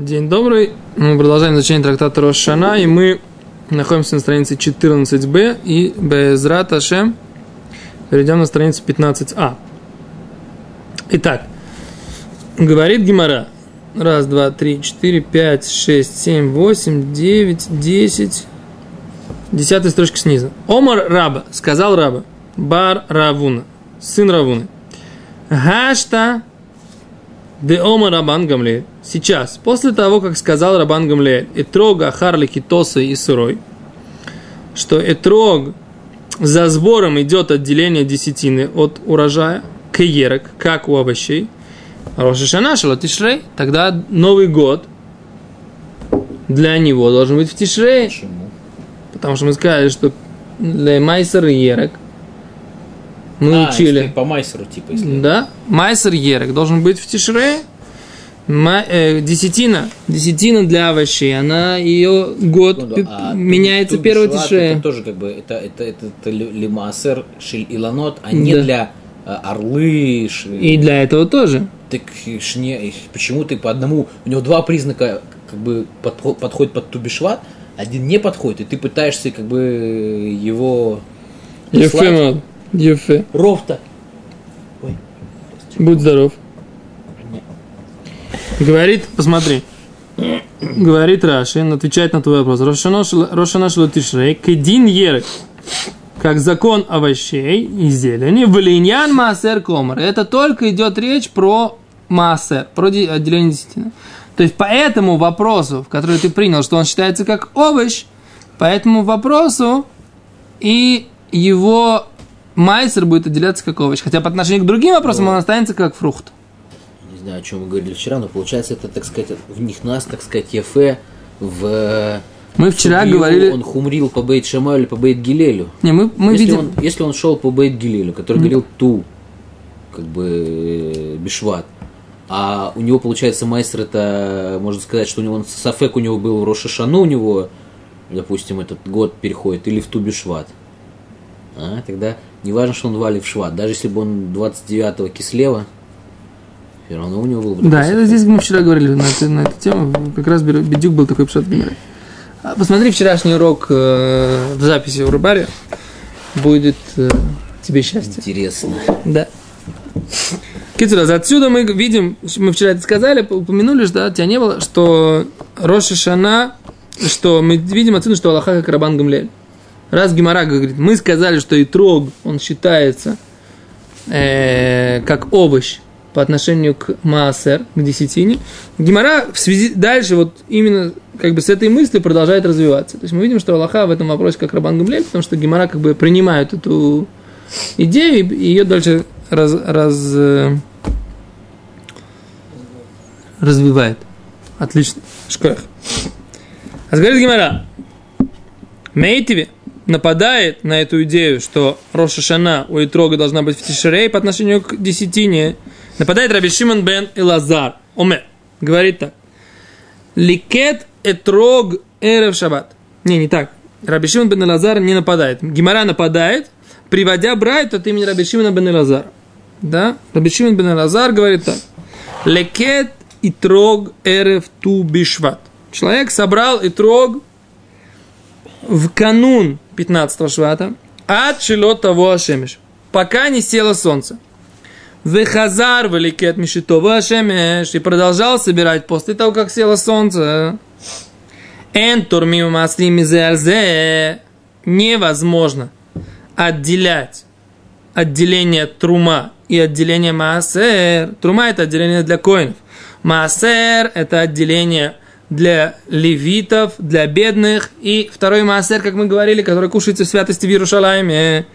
День добрый. Мы продолжаем изучение трактата Рошана, и мы находимся на странице 14b, и Безрат Ашем перейдем на страницу 15а. Итак, говорит Гимара. Раз, два, три, четыре, пять, шесть, семь, восемь, девять, десять. Десятая строчка снизу. Омар Раба, сказал Раба, Бар Равуна, сын Равуны. Гашта де Омар Рабан Гамлеэль. Сейчас, после того, как сказал Рабан Гамлеэль, Этрог Ахарли Китоса и Сырой, что Этрог за сбором идет отделение десятины от урожая, кеерок, как у овощей, Рошишана Тишрей, тогда Новый год для него должен быть в Тишрей. Почему? Потому что мы сказали, что для Майсер Ерек мы а, учили. по майсеру, типа, если... Да, Майсер Ерек должен быть в Тишре. Ма- э, десятина, десятина для овощей, она ее год Секунду, пи- а меняется Ту- первого Тишре. Это тоже как бы, это, это, это, это ли- лимаасер шиль иланот, а не Да. для э, орлы. ш- И для этого тоже. Так ж не- почему ты по одному, у него два признака как бы подхо- подходит под тубишват, один не подходит, и ты пытаешься как бы его Ефе, Ефе. Ров-то. Ой. Будь здоров. Говорит, посмотри. Говорит Раши, он отвечает на твой вопрос. Рошана Шлатишрей, Кедин Ерек. Как закон овощей и зелени, Валиньян Маасер Комар. Это только идет речь про Маасер, про де- отделение десятины. То есть по этому вопросу, в который ты принял, что он считается как овощ, по этому вопросу и его майсер будет отделяться как овощ. Хотя по отношению к другим вопросам он останется как фрукт. Не знаю, о чем мы говорили вчера, но получается это, так сказать, в них нас, так сказать, Ефе в... Мы вчера Судью говорили... Он хумрил по Бейт Шамаю или по Бейт Гилелю. Не, мы, мы если, видим... он, если он шел по Бейт Гилелю, который говорил ту, как бы, э, Бишват, а у него, получается, майстер это, можно сказать, что у него Сафек у него был в Рошашану, у него, допустим, этот год переходит, или в ту Бишват. А, тогда не важно, что он вали в Шват, даже если бы он 29-го Кислева, все равно у него был бы Да, это здесь мы вчера говорили на, эту- на эту тему. Как раз Бедюк был такой пшат Гимара. А Посмотри вчерашний урок э, в записи в Рубаре. Будет э, тебе счастье. Интересно. Да. Кицураз, отсюда мы видим, мы вчера это сказали, упомянули, что да, тебя не было, что Роша Шана, что мы видим отсюда, что Аллаха как Рабан Гамлель. Раз Гимара говорит, мы сказали, что и трог, он считается э, как овощ по отношению к Маасер, к десятине. Гимара в связи дальше вот именно как бы с этой мыслью продолжает развиваться. То есть мы видим, что Аллаха в этом вопросе как Рабан Гамлель, потому что Гимара как бы принимает эту идею и ее дальше раз, раз, э, развивает. Отлично. Шкоях. А говорит Гимара, Мейтиви нападает на эту идею, что Роша Шана у Итрога должна быть в Тишерей по отношению к десятине. Нападает Раби Шимон бен Элазар. Оме. Говорит так. Ликет Этрог Эрев Шаббат. Не, не так. Раби Шимон бен Элазар не нападает. Гимара нападает, приводя Брайт от имени Раби Шимона бен Элазара. Да? Раби Шимон бен Элазар говорит так. Лекет и трог эрев ту бишват. Человек собрал и трог в канун 15 швата от шилот того ашемиш, пока не село солнце. Вехазар великет мишитова ашемиш и продолжал собирать после того, как село солнце. Эн турмим маслим мизеарзе невозможно отделять отделение трума и отделение маасер. Трума это отделение для коинов. Маасер это отделение для левитов, для бедных. И второй маасер, как мы говорили, который кушается в святости в Иерушалайме.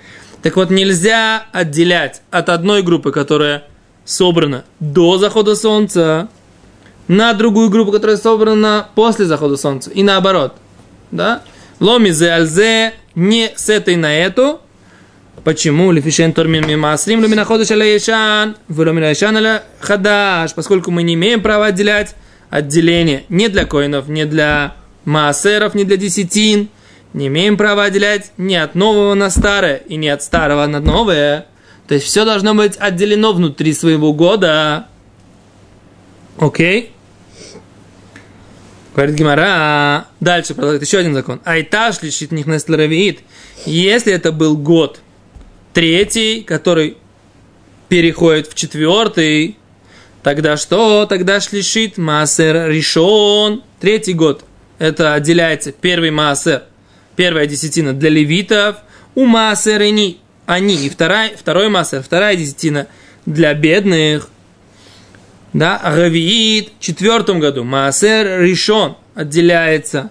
Так вот, нельзя отделять от одной группы, которая собрана до захода солнца, на другую группу, которая собрана после захода солнца. И наоборот. Да? Ломизе альзе не с этой на эту, Почему? Лефишен тормин мимаслим люминаходыш аляешан, вылюминаешан аля хадаш, поскольку мы не имеем права отделять отделение не для коинов, не для маасеров, не для десятин, не имеем права отделять ни от нового на старое и не от старого на новое. То есть все должно быть отделено внутри своего года. Окей? Говорит Гимара, дальше продолжает еще один закон. Айташ лишит них насларавиит. Если это был год третий, который переходит в четвертый, тогда что? Тогда шлишит маасер решен. Третий год. Это отделяется первый маасер, первая десятина для левитов, у маасер они, они и вторая, второй маасер, вторая десятина для бедных. Да, Равиит в четвертом году Маасер решен отделяется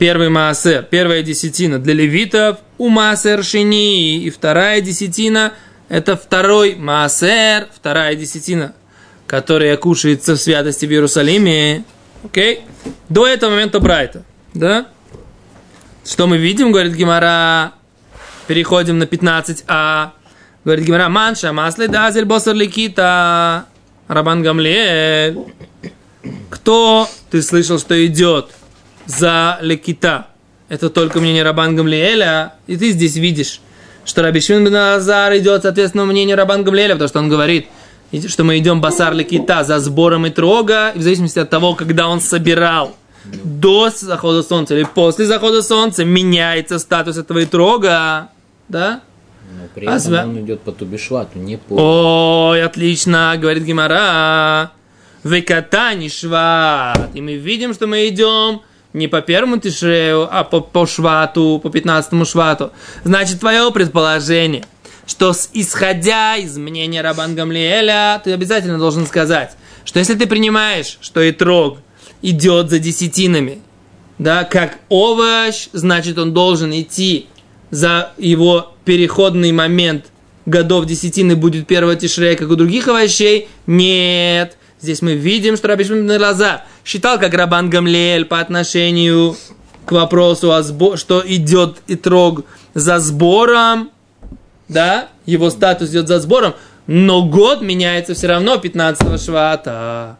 первый Маасер, первая десятина для левитов, у Маасер Шини, и вторая десятина это второй Маасер, вторая десятина, которая кушается в святости в Иерусалиме. Окей? До этого момента Брайта. Да? Что мы видим, говорит Гимара. Переходим на 15а. Говорит Гимара, манша, масле дазель босар ликита, Рабан Гамлиэль. Кто ты слышал, что идет за лекита? Это только мнение Рабан Гамлиэля, и ты здесь видишь, что Раби Шимон бен Азар идет, соответственно, мнению Рабан Гамлиэля, потому что он говорит, что мы идем басар лекита за сбором и трога, и в зависимости от того, когда он собирал до захода солнца или после захода солнца меняется статус этого итрога, да? Но при А этом зва- он идет по Тубишвату, не по... Ой, отлично, говорит Гимара. Векатани шват. И мы видим, что мы идем не по первому тишрею, а по, по швату, по пятнадцатому швату. Значит, твое предположение, что с- исходя из мнения Рабан Гамлиэля, ты обязательно должен сказать, что если ты принимаешь, что итрог идет за десятинами, да, как овощ, значит, он должен идти за его переходный момент годов десятины будет первого тишрея, как у других овощей. Нет. Здесь мы видим, что Раби бен Лазар считал, как Рабан Гамлиэль по отношению к вопросу, о сбо- что идет и трог за сбором, да, его статус идет за сбором, но год меняется все равно 15 швата.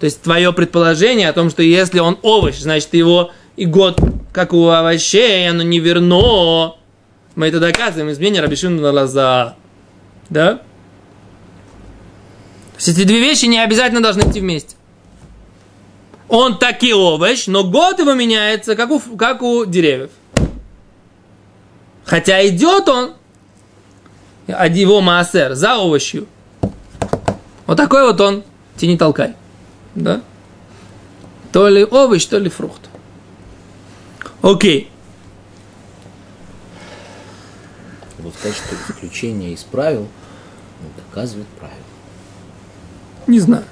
То есть твое предположение о том, что если он овощ, значит его и год, как у овощей, оно не верно. Мы это доказываем из мнения Рабишин Лаза. Да? Есть эти две вещи не обязательно должны идти вместе. Он таки овощ, но год его меняется, как у, как у деревьев. Хотя идет он, от его маасер, за овощью. Вот такой вот он, тяни толкай. Да? То ли овощ, то ли фрукт. Окей. Вот сказать, что исключение из правил ну, доказывает правило. Не знаю.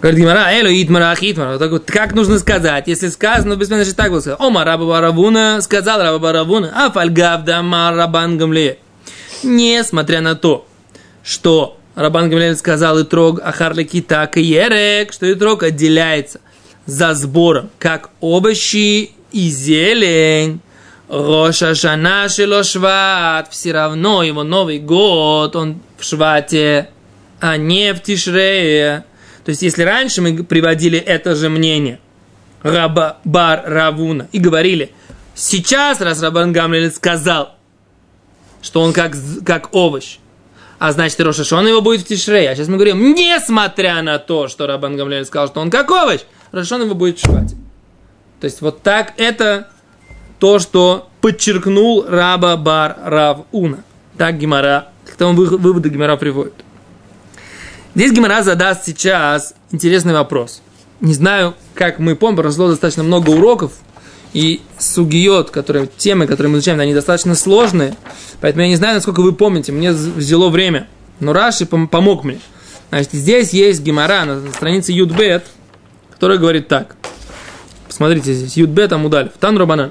Говорит Гимара, эло итмара ахитмара. Вот так вот, как нужно сказать? Если сказано, без меня так было сказать. Ома раба барабуна, сказал раба барабуна, а фальгав дама рабан гамле. Несмотря на то, что Рабан Гамлель сказал и трог ахарли кита ерек, что и трог отделяется за сбором, как овощи и зелень. Роша Шана Шило Шват, все равно его Новый год, он в Швате, а не в Тишрее. То есть, если раньше мы приводили это же мнение Раба Бар Равуна и говорили, сейчас, раз Рабан Гамлель сказал, что он как, как овощ, а значит, Роша Шон его будет в Тишрее. А сейчас мы говорим, несмотря на то, что Рабан Гамлель сказал, что он как овощ, Роша Шон его будет в Швате. То есть, вот так это то, что подчеркнул Раба Бар Рав Уна. Так Гимара, к тому вы- выводу Гимара приводит. Здесь Гимара задаст сейчас интересный вопрос. Не знаю, как мы помним, прошло достаточно много уроков, и сугиот, которые, темы, которые мы изучаем, они достаточно сложные, поэтому я не знаю, насколько вы помните, мне взяло время, но Раши пом- помог мне. Значит, здесь есть Гимара на странице Юдбет, которая говорит так. Посмотрите, здесь Юдбет Амудаль, Тан Рабанан.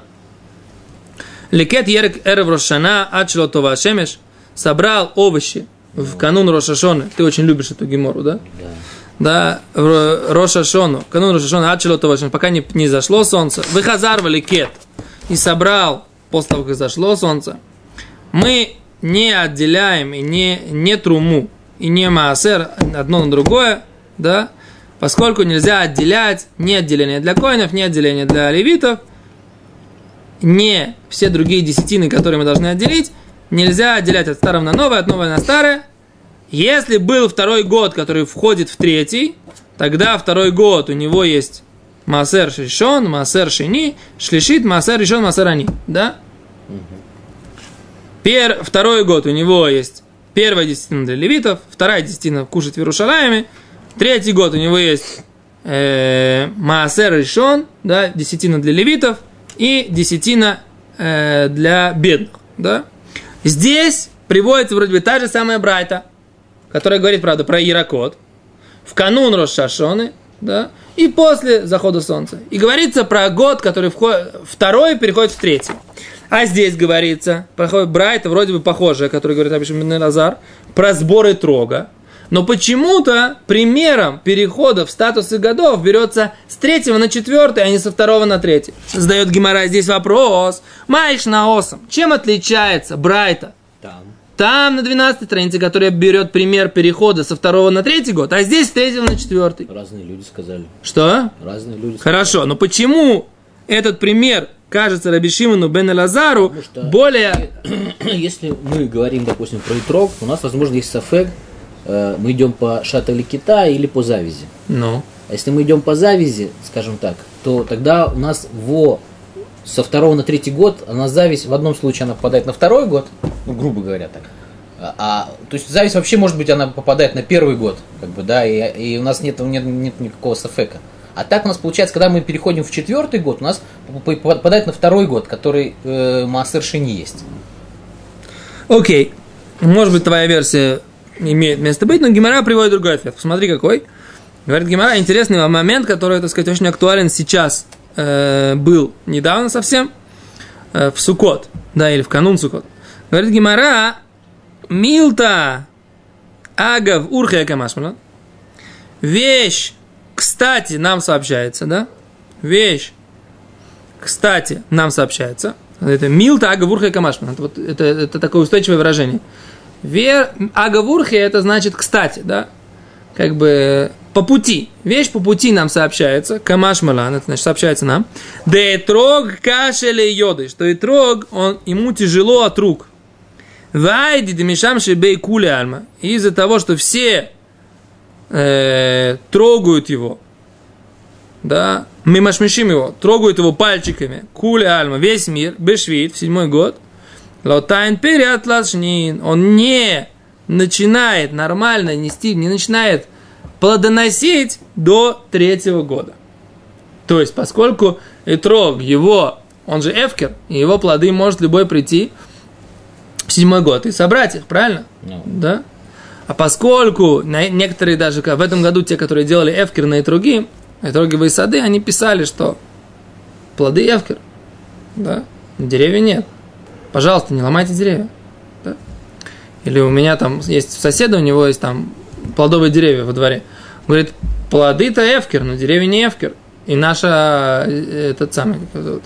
Лекет Ерек Эрев Рошана Ачло Това Шемеш собрал овощи в канун Рошашона. Ты очень любишь эту гемору, да? Да. Да, Рошашону, канун Рошашона Ачло Това Шемеш, пока не, не зашло солнце. Выхазарва Лекет и собрал после того, как зашло солнце. Мы не отделяем и не, не труму и не маасер одно на другое, да, поскольку нельзя отделять не отделение для коинов, не отделение для левитов, не все другие десятины, которые мы должны отделить, нельзя отделять от старого на новое, от нового на старое. Если был второй год, который входит в третий, тогда второй год у него есть Маасер Шишон, Маасер Шини, Шлишит, Маасер Ришон, Маасер Ани. Да? Пер, второй год у него есть первая десятина для левитов, вторая десятина кушать в Иерушалайме, третий год у него есть э, Маасер Ришон, да, десятина для левитов и десятина э, для бедных. Да? Здесь приводится вроде бы та же самая Брайта, которая говорит, правда, про Иракот, в канун Рошашоны, да, и после захода солнца. И говорится про год, который входит, второй переходит в третий. А здесь говорится, проходит Брайта, вроде бы похожая, который говорит Абишем Назар, про сборы трога. Но почему-то примером перехода в статусы годов берется с третьего на четвертый, а не со второго на третий. Задает Гимара здесь вопрос. Маиш на осом. Чем отличается Брайта? Там. Там на 12 странице, которая берет пример перехода со второго на третий год, а здесь с третьего на четвертый. Разные люди сказали. Что? Разные люди сказали. Хорошо, но почему этот пример кажется Раби Шимону бен Лазару более... Если мы говорим, допустим, про итрог, у нас, возможно, есть сафек, э, мы идем по шатали кита или по завязи. Ну, А если мы идем по завязи, скажем так, то тогда у нас во со второго на третий год, она зависть, в одном случае она попадает на второй год, ну, грубо говоря так. А, а, то есть зависть вообще может быть она попадает на первый год, как бы, да, и, и у нас нет, нет, нет никакого сафека. А так у нас получается, когда мы переходим в четвертый год, у нас попадает на второй год, который э, Маасер Шини есть. окей. Может быть, твоя версия имеет место быть, но Гимара приводит другой ответ. Посмотри, какой. Говорит Гимара, интересный момент, который, так сказать, очень актуален сейчас. э, был недавно совсем, э, в Сукот, да, или в канун Сукот. Говорит Гимара, Милта Агав Урхия Камашмала. Вещь, кстати, нам сообщается, да? Вещь, кстати, нам сообщается. Это Милта Агавурхия Камашмала. Это, вот, это, это такое устойчивое выражение. Вер, Агавурхия это значит кстати, да? Как бы по пути. Вещь по пути нам сообщается. Камаш Малан, это значит сообщается нам. Да и трог кашеле йоды. Что и трог, он, ему тяжело от рук. Вайди демишам шебей кули альма. Из-за того, что все э, трогают его, да, мы машмешим его, трогают его пальчиками, кули альма, весь мир, бешвит, в седьмой год, лотайн периат лашнин, он не начинает нормально нести, не начинает плодоносить до третьего года. То есть, поскольку Этрог, его, он же Эфкер, и его плоды может любой прийти в седьмой год и собрать их, правильно? Ну, Да? А поскольку некоторые даже в этом году те, которые делали эфкер на этруги, этроговые сады, они писали, что плоды эфкер, да, деревья нет. Пожалуйста, не ломайте деревья. Да? Или у меня там есть соседа, у него есть там плодовые деревья во дворе. Говорит, плоды-то эфкер, но деревья не эфкер. И наша, э, этот самый, как зовут,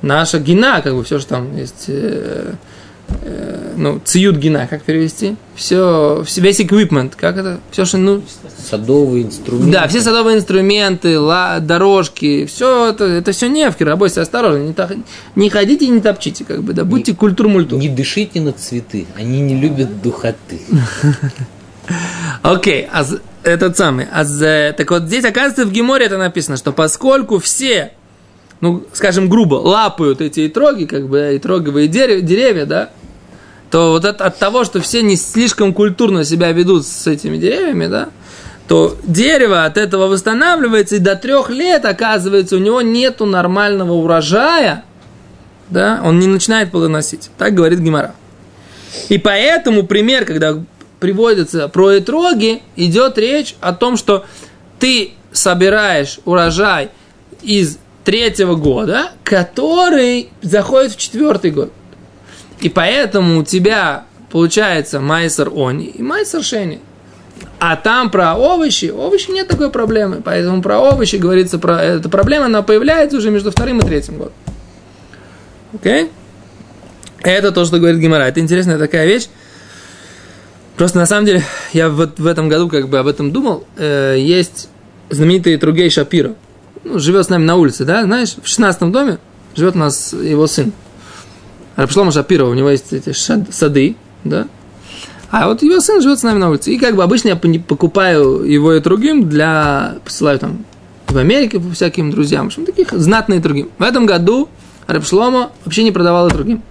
наша гина, как бы все, что там есть, э, ну, циют гина, как перевести? Все, весь equipment, как это? Все, что, ну, садовые инструменты. да, все садовые инструменты, ла, дорожки, все это, это все не эфкер, а осторожно, не, так- не ходите и не топчите, как бы, да, будьте культур-мультур. Не дышите на цветы, они не любят духоты. Окей, а этот самый. А так вот здесь, оказывается, в Геморе это написано, что поскольку все, ну, скажем грубо, лапают эти итроги, как бы итроговые деревья, деревья да, то вот от, от того, что все не слишком культурно себя ведут с этими деревьями, да, то дерево от этого восстанавливается, и до трех лет, оказывается, у него нету нормального урожая, да, он не начинает плодоносить. Так говорит Гимара. И поэтому пример, когда приводится про этроги, идет речь о том, что ты собираешь урожай из третьего года, который заходит в четвертый год. И поэтому у тебя получается майсер они и майсер шени. А там про овощи, овощи нет такой проблемы. Поэтому про овощи говорится, про эта проблема, она появляется уже между вторым и третьим годом. Окей? Это то, что говорит Гимара. Это интересная такая вещь. Просто на самом деле, я вот в этом году как бы об этом думал. Э, есть знаменитый Тругей Шапиро. Ну, живет с нами на улице, да, знаешь, в 16 доме живет у нас его сын. Рапшлома Шапирова, у него есть эти сады, да. А вот его сын живет с нами на улице. И как бы обычно я покупаю его и другим для... Посылаю там в Америке по всяким друзьям, в общем, таких знатные другим. В этом году Рабшлома вообще не продавал и другим.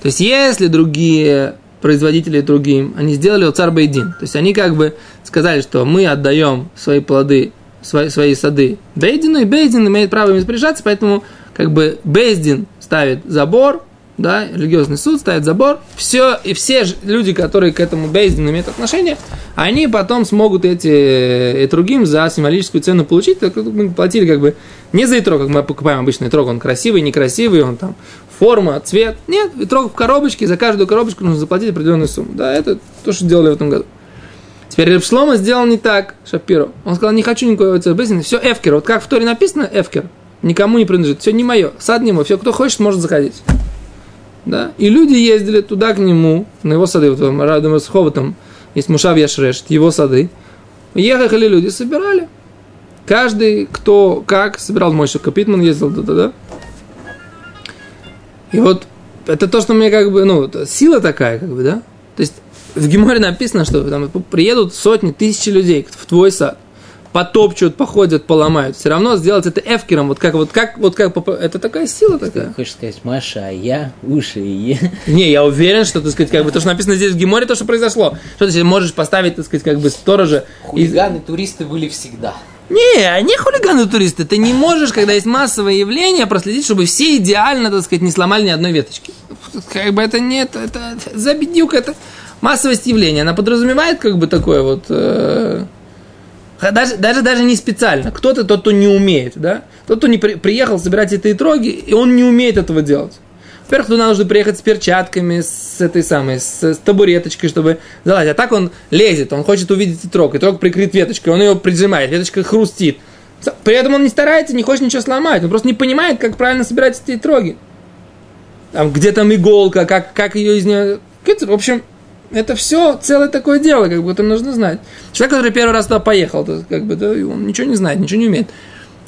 То есть, если другие производители другим, они сделали царь Бейдин. То есть, они как бы сказали, что мы отдаем свои плоды, свои, свои сады Бейдину, и Бейдин имеет право им распоряжаться, поэтому как бы Бейдин ставит забор, да, религиозный суд ставит забор, все, и все люди, которые к этому Бейздину имеют отношение, они потом смогут эти, эти другим за символическую цену получить, так мы платили как бы не за итрог, как мы покупаем обычный итрог, он красивый, некрасивый, он там форма, цвет, нет, итрог в коробочке, за каждую коробочку нужно заплатить определенную сумму, да, это то, что делали в этом году. Теперь Репшлома сделал не так, Шапиро. Он сказал, не хочу никакого Бейздина, все Эфкер, вот как в Торе написано, Эфкер, никому не принадлежит, все не мое, сад не мой, все, кто хочет, может заходить. Да? И люди ездили туда к нему, на его сады, вот рядом с Ховатом есть Мушав Яшреш, его сады. Ехали люди, собирали. Каждый, кто как, собирал мой Капитман ездил туда-да. И вот это то, что мне как бы, ну, сила такая, как бы, да? То есть в Геморе написано, что там приедут сотни, тысячи людей в твой сад потопчут, походят, поломают. Все равно сделать это эфкером, вот как вот как вот как это такая сила такая. Ты хочешь сказать, Маша, а я уши и Не, я уверен, что, так сказать, как бы то, что написано здесь в Геморе, то, что произошло. Что ты можешь поставить, так сказать, как бы сторожа. Хулиганы, и... туристы были всегда. Не, они хулиганы туристы. Ты не можешь, когда есть массовое явление, проследить, чтобы все идеально, так сказать, не сломали ни одной веточки. Как бы это нет, это, это забедюк, это массовость явления. Она подразумевает как бы такое вот... Э, даже, даже, даже не специально. Кто-то, тот, кто не умеет, да? Тот, кто не при, приехал собирать эти троги, и он не умеет этого делать. Во-первых, туда нужно приехать с перчатками, с этой самой, с, с табуреточкой, чтобы залазить. А так он лезет, он хочет увидеть итрог. Итрог прикрыт веточкой, он ее прижимает, веточка хрустит. При этом он не старается, не хочет ничего сломать. Он просто не понимает, как правильно собирать эти троги. Там, где там иголка, как, как ее из нее... В общем, это все целое такое дело, как бы это нужно знать. Человек, который первый раз туда поехал, то, как бы, да, он ничего не знает, ничего не умеет.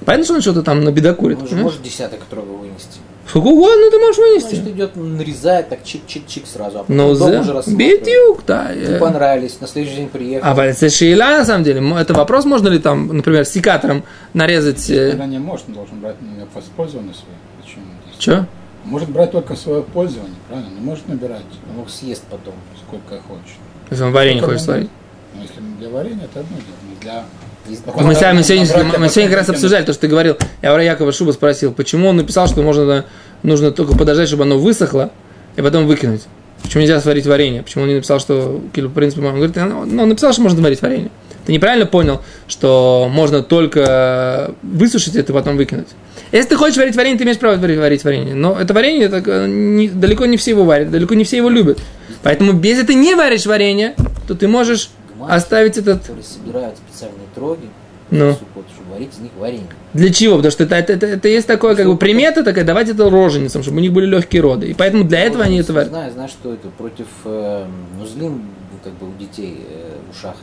Понятно, что он что-то там набедокурит. Он же может десяток трога вынести. Сколько угодно ты можешь вынести. Значит, идет, нарезает так чик-чик-чик сразу, а потом ну, дома за... уже Бедюк, да. Не понравились, на следующий день приехал. А это шейла, на самом деле. Это вопрос, можно ли там, например, секатором нарезать... Э, Когда не может, должен брать на воспользование свое. Почему? Что? Может брать только свое пользование, правильно? Не может набирать. Он съест потом, сколько хочет. Если он варенье хочет сварить. Ну, если для варенья, это одно дело. Не для мы, с мы, сегодня, мы сегодня как раз обсуждали то, что ты говорил. Я у Якова Шуба спросил, почему он написал, что можно, нужно только подождать, чтобы оно высохло, и потом выкинуть. Почему нельзя сварить варенье? Почему он не написал, что, в принципе, он говорит, ну, он написал, что можно сварить варенье. Ты неправильно понял, что можно только высушить это и потом выкинуть. Если ты хочешь варить варенье, ты имеешь право варить варенье. Но это варенье, это не, далеко не все его варят, далеко не все его любят. Поэтому, если ты не варишь варенье, то ты можешь Гуманцы, оставить этот... Которые собирают специальные троги, ну. сухот, чтобы варить из них варенье. Для чего? Потому что это, это, это, это есть такое, как бы, примета такая, давать это роженицам, чтобы у них были легкие роды. И поэтому для этого они это варят. Знаю, знаю, что это против э, нузлин, как бы, у детей э, в ушах.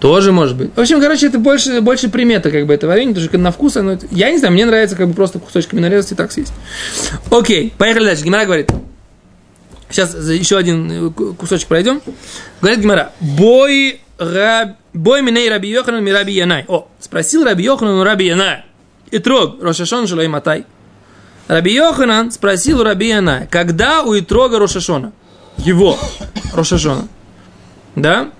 Тоже может быть. В общем, короче, это больше, больше примета, как бы, это варенье, потому что на вкус оно... Я не знаю, мне нравится, как бы, просто кусочками нарезать и так съесть. Окей, поехали дальше. Гимара говорит. Сейчас еще один э, кусочек пройдем. Говорит Гимара. Бой, раб, бой миней раби Йоханан ми раби Янай. О, спросил раби Йоханан у раби Янай. И трог, Рошашон Шалой Матай. Раби Йоханан спросил у раби Янай, когда у Итрога Рошашона? Его Рошашона. Да?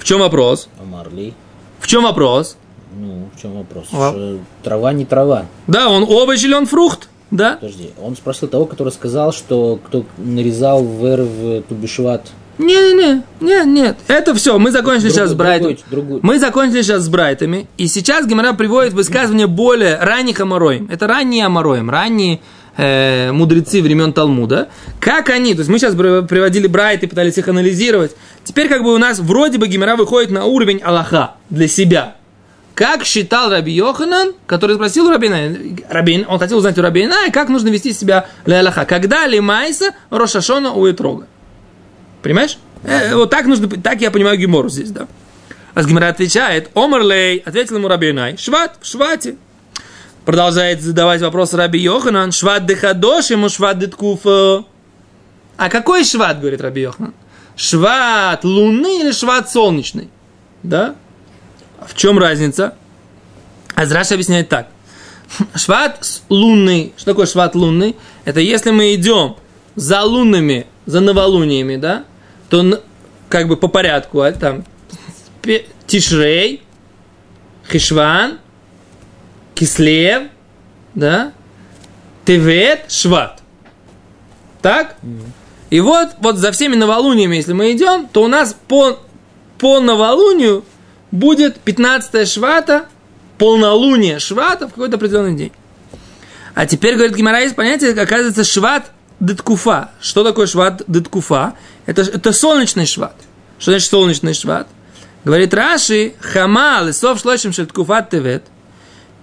В чем вопрос? Марли. В чем вопрос? Ну, в чем вопрос? Что трава не трава. Да, он овощ или он фрукт? Да. Подожди, он спросил того, который сказал, что кто нарезал вер в Тубишват. Не-не-не, нет, нет, это все, мы закончили другой, сейчас с Брайтом. Другой, Мы закончили сейчас с Брайтами, и сейчас Гимара приводит высказывание более ранних Амароем. Это ранние Амароем, ранние э, мудрецы времен Талмуда. Как они, то есть мы сейчас приводили Брайт и пытались их анализировать. Теперь как бы у нас вроде бы Гимара выходит на уровень Аллаха для себя. Как считал Раби Йоханан, который спросил у Рабина, Рабин, он хотел узнать у Рабина, как нужно вести себя для Аллаха. Когда ли Майса Рошашона у Этрога? Понимаешь? Э, вот так нужно, так я понимаю Гимору здесь, да. А Гимара отвечает, Омарлей, ответил ему Рабинай, Шват, в Швате. Продолжает задавать вопрос Раби Йоханан, Шват дехадош ему шват деткуфа. А какой шват, говорит Раби Йоханан? Шват луны или шват солнечный? Да? В чем разница? Азраш объясняет так. Шват лунный. Что такое шват лунный? Это если мы идем за лунными, за новолуниями, да, то как бы по порядку, а, там Тишрей, Хишван, Кислев, да, Тевет, Шват. Так? И вот, вот за всеми новолуниями, если мы идем, то у нас по, по новолунию будет 15 швата, полнолуние швата в какой-то определенный день. А теперь, говорит Гимара, есть понятие, оказывается, шват деткуфа. Что такое шват деткуфа? Это, это солнечный шват. Что значит солнечный шват? Говорит Раши, хамал и сов шлочим шельткуфат тевет.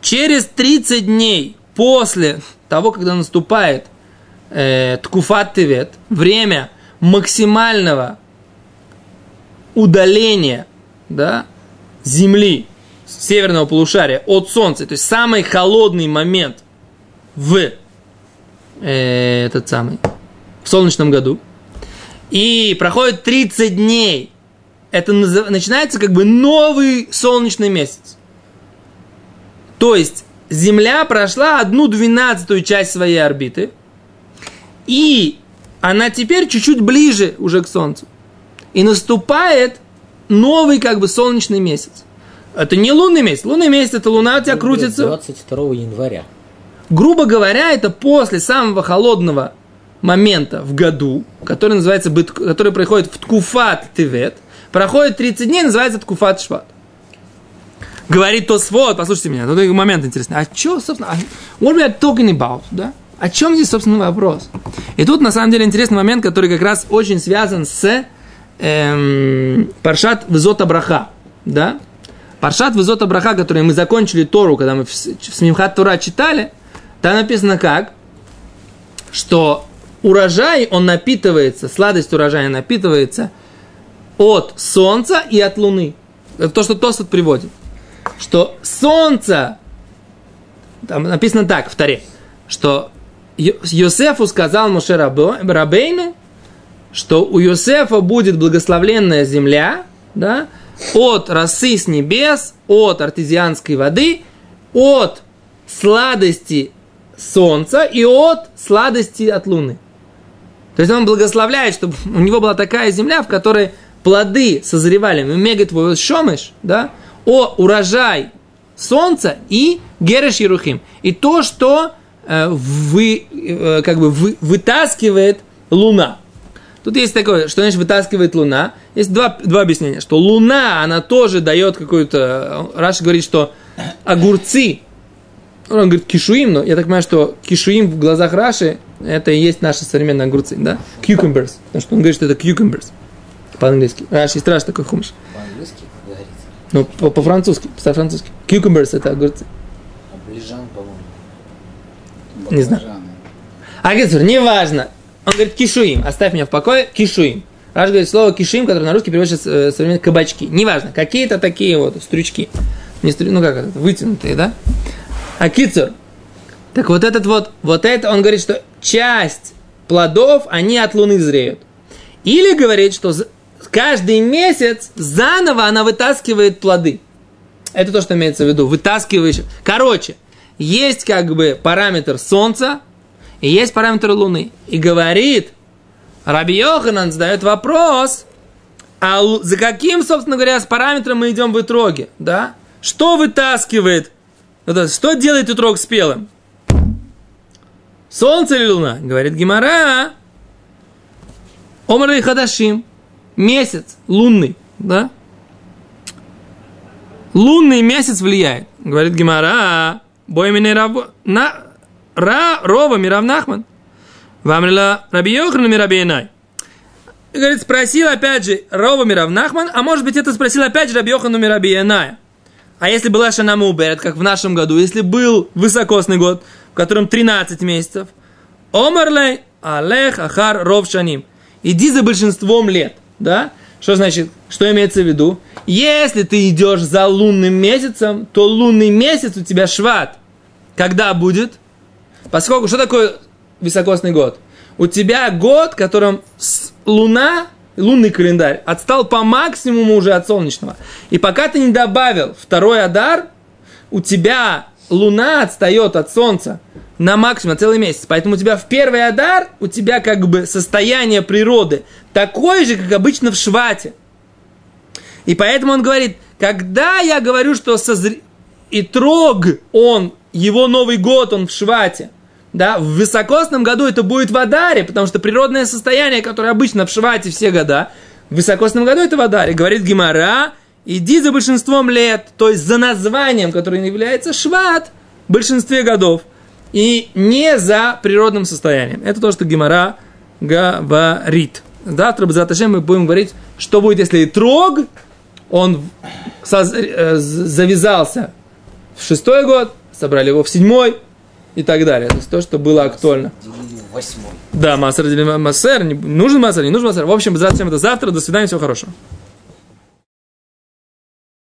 Через 30 дней после того, когда наступает э, ткуфат тевет, время максимального удаления да, Земли, северного полушария от Солнца, то есть самый холодный момент в э, этот самый в солнечном году, и проходит 30 дней, это назыв- начинается как бы новый солнечный месяц. То есть Земля прошла одну двенадцатую часть своей орбиты, и она теперь чуть-чуть ближе уже к Солнцу. И наступает новый как бы солнечный месяц. Это не лунный месяц. Лунный месяц это луна у тебя крутится. 22 января. Грубо говоря, это после самого холодного момента в году, который называется, который происходит в Ткуфат Тевет, проходит 30 дней, называется Ткуфат Шват. Говорит Тосфот, послушайте меня, тут момент интересный. А что, собственно, а- what we are talking about, да? О чем здесь, собственно, вопрос? И тут, на самом деле, интересный момент, который как раз очень связан с эм, Паршат Визота Браха, да? Паршат Визота Браха, который мы закончили Тору, когда мы в, в Смимхат Тора читали, там написано как? Что урожай, он напитывается, сладость урожая напитывается от солнца и от луны. Это то, что Тосфот приводит. Что солнце, там написано так в Таре, что Йосефу сказал Рабо- Рабейну, что у Йосефа будет благословленная земля, да, от росы с небес, от артезианской воды, от сладости солнца и от сладости от луны. То есть он благословляет, чтобы у него была такая земля, в которой плоды созревали, мега твой шомыш, да, о урожай солнца и гереш Ерухим. И то, что э, вы, э, как бы вы, вытаскивает луна. Тут есть такое, что значит вытаскивает луна. Есть два, два объяснения, что луна, она тоже дает какую-то... Раша говорит, что огурцы, он говорит кишуим, но я так понимаю, что кишуим в глазах Раши, это и есть наши современные огурцы, да? Cucumbers. Потому что он говорит, что это cucumbers по-английски. Раши есть Раш такой хумш. Ну, по- по-французски, по-французски. Cucumbers это огурцы. А ближан, по-моему. Не знаю. А Гецур, неважно. Он говорит кишуим, оставь меня в покое, кишуим. Раш говорит слово кишуим, которое на русский переводится э, современно кабачки. Неважно, какие-то такие вот стрючки. Не стрю, ну как это, вытянутые, да? А кицур. Так вот этот вот, вот это, он говорит, что часть плодов, они от луны зреют. Или говорит, что каждый месяц заново она вытаскивает плоды. Это то, что имеется в виду. Вытаскиваешь. Короче, есть как бы параметр Солнца, и есть параметр Луны. И говорит, Раби Йоханан задает вопрос, а за каким, собственно говоря, с параметром мы идем в итроге? Да? Что вытаскивает? Что делает итрог спелым? Солнце или Луна? Говорит Гимара. Омар и Хадашим. Месяц лунный. Да? Лунный месяц влияет. Говорит Гимара. Бой меня рав... на... Ра... Рова Мирав Нахман. Вам Раби Йохану Мираби Инай. Говорит, спросил опять же Рова Мирав Нахман, а может быть это спросил опять же Раби Йохану Мираби Иная. А если была Шана Муберет, как в нашем году, если был высокосный год, в котором 13 месяцев, Омарлей Алех Ахар Ров Шаним. Иди за большинством лет. Да? Что значит, что имеется в виду? Если ты идешь за лунным месяцем, то лунный месяц у тебя шват. Когда будет? Поскольку, что такое високосный год? У тебя год, в котором луна, лунный календарь, отстал по максимуму уже от солнечного. И пока ты не добавил второй адар, у тебя луна отстает от солнца на максимум, на целый месяц. Поэтому у тебя в первый Адар, у тебя как бы состояние природы такое же, как обычно в Швате. И поэтому он говорит, когда я говорю, что созр... и трог он, его Новый год, он в Швате, да, в высокосном году это будет в Адаре, потому что природное состояние, которое обычно в Швате все года, в высокосном году это в Адаре. Говорит Гимара, иди за большинством лет, то есть за названием, которое является Шват, в большинстве годов, и не за природным состоянием. Это то, что Гимара говорит. Завтра, Безаташем, мы будем говорить, что будет, если трог, он э, завязался в шестой год, собрали его в седьмой и так далее. То есть то, что было актуально. Восьмой. Да, массер, массер, нужен массер, не нужен массер. В общем, завтра это завтра. До свидания, всего хорошего.